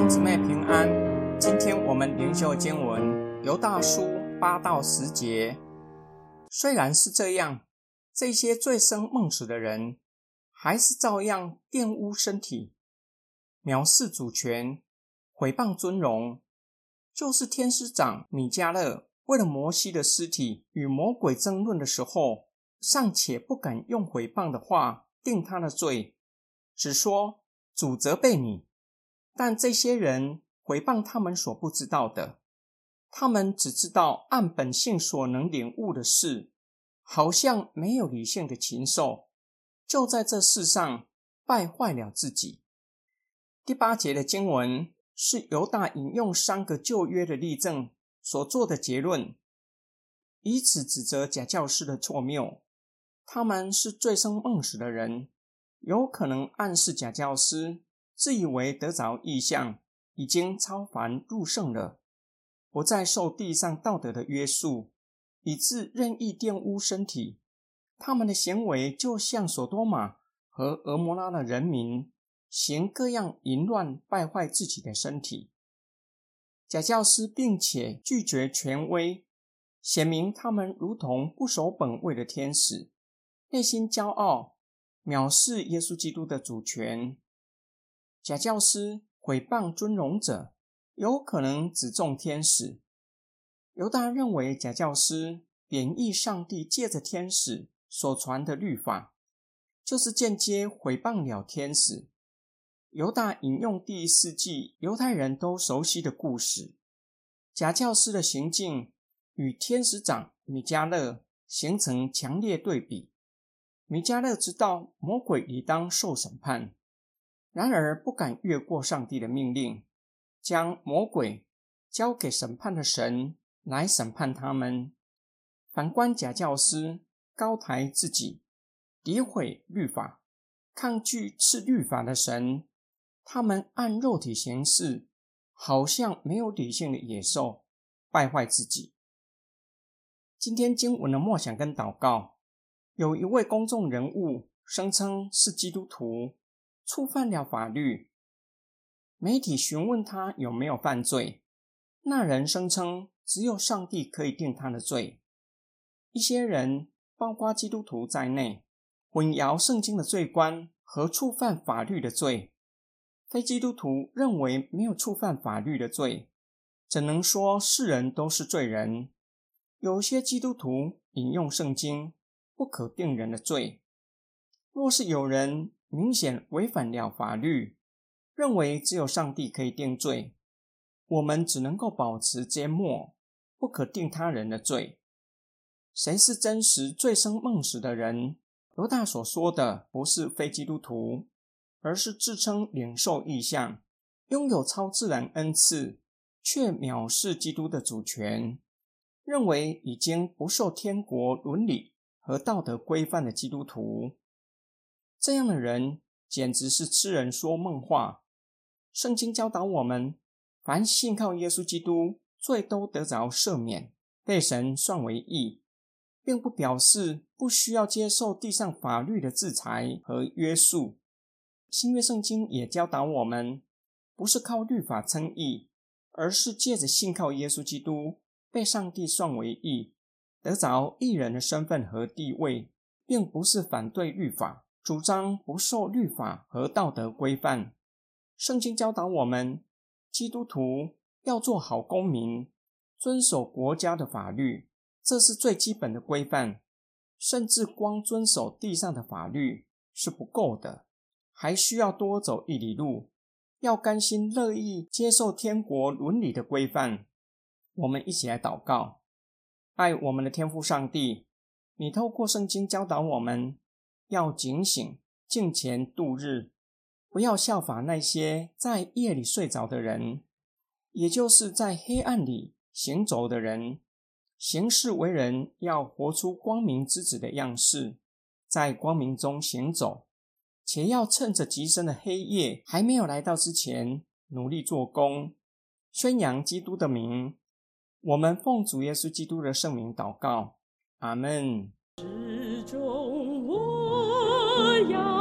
兄姊妹平安，今天我们灵修经文犹大书八到十节。虽然是这样，这些醉生梦死的人，还是照样玷污身体，藐视主权，毁谤尊荣。就是天师长米迦勒为了摩西的尸体与魔鬼争论的时候，尚且不敢用毁谤的话定他的罪，只说主责备你。但这些人回谤他们所不知道的，他们只知道按本性所能领悟的事，好像没有理性的禽兽，就在这世上败坏了自己。第八节的经文是犹大引用三个旧约的例证所做的结论，以此指责假教师的错谬。他们是醉生梦死的人，有可能暗示假教师。自以为得着意象，已经超凡入圣了，不再受地上道德的约束，以致任意玷污身体。他们的行为就像索多玛和俄摩拉的人民，行各样淫乱，败坏自己的身体。假教师并且拒绝权威，显明他们如同不守本位的天使，内心骄傲，藐视耶稣基督的主权。假教师毁谤尊荣者，有可能指中天使。犹大认为假教师贬义上帝借着天使所传的律法，就是间接毁谤了天使。犹大引用第四纪犹太人都熟悉的故事，假教师的行径与天使长米迦勒形成强烈对比。米迦勒知道魔鬼理当受审判。然而不敢越过上帝的命令，将魔鬼交给审判的神来审判他们。反观假教师，高抬自己，诋毁律法，抗拒赐律法的神。他们按肉体行事，好像没有理性的野兽，败坏自己。今天经文的默想跟祷告，有一位公众人物声称是基督徒。触犯了法律，媒体询问他有没有犯罪，那人声称只有上帝可以定他的罪。一些人，包括基督徒在内，混淆圣经的罪观和触犯法律的罪。非基督徒认为没有触犯法律的罪，怎能说世人都是罪人？有些基督徒引用圣经，不可定人的罪。若是有人，明显违反了法律，认为只有上帝可以定罪，我们只能够保持缄默，不可定他人的罪。谁是真实醉生梦死的人？犹大所说的不是非基督徒，而是自称领受意象、拥有超自然恩赐，却藐视基督的主权，认为已经不受天国伦理和道德规范的基督徒。这样的人简直是痴人说梦话。圣经教导我们，凡信靠耶稣基督，罪都得着赦免，被神算为义，并不表示不需要接受地上法律的制裁和约束。新约圣经也教导我们，不是靠律法称义，而是借着信靠耶稣基督，被上帝算为义，得着义人的身份和地位，并不是反对律法。主张不受律法和道德规范。圣经教导我们，基督徒要做好公民，遵守国家的法律，这是最基本的规范。甚至光遵守地上的法律是不够的，还需要多走一里路，要甘心乐意接受天国伦理的规范。我们一起来祷告：爱我们的天父上帝，你透过圣经教导我们。要警醒，敬前度日，不要效法那些在夜里睡着的人，也就是在黑暗里行走的人。行事为人要活出光明之子的样式，在光明中行走，且要趁着极深的黑夜还没有来到之前，努力做工，宣扬基督的名。我们奉主耶稣基督的圣名祷告，阿门。我要。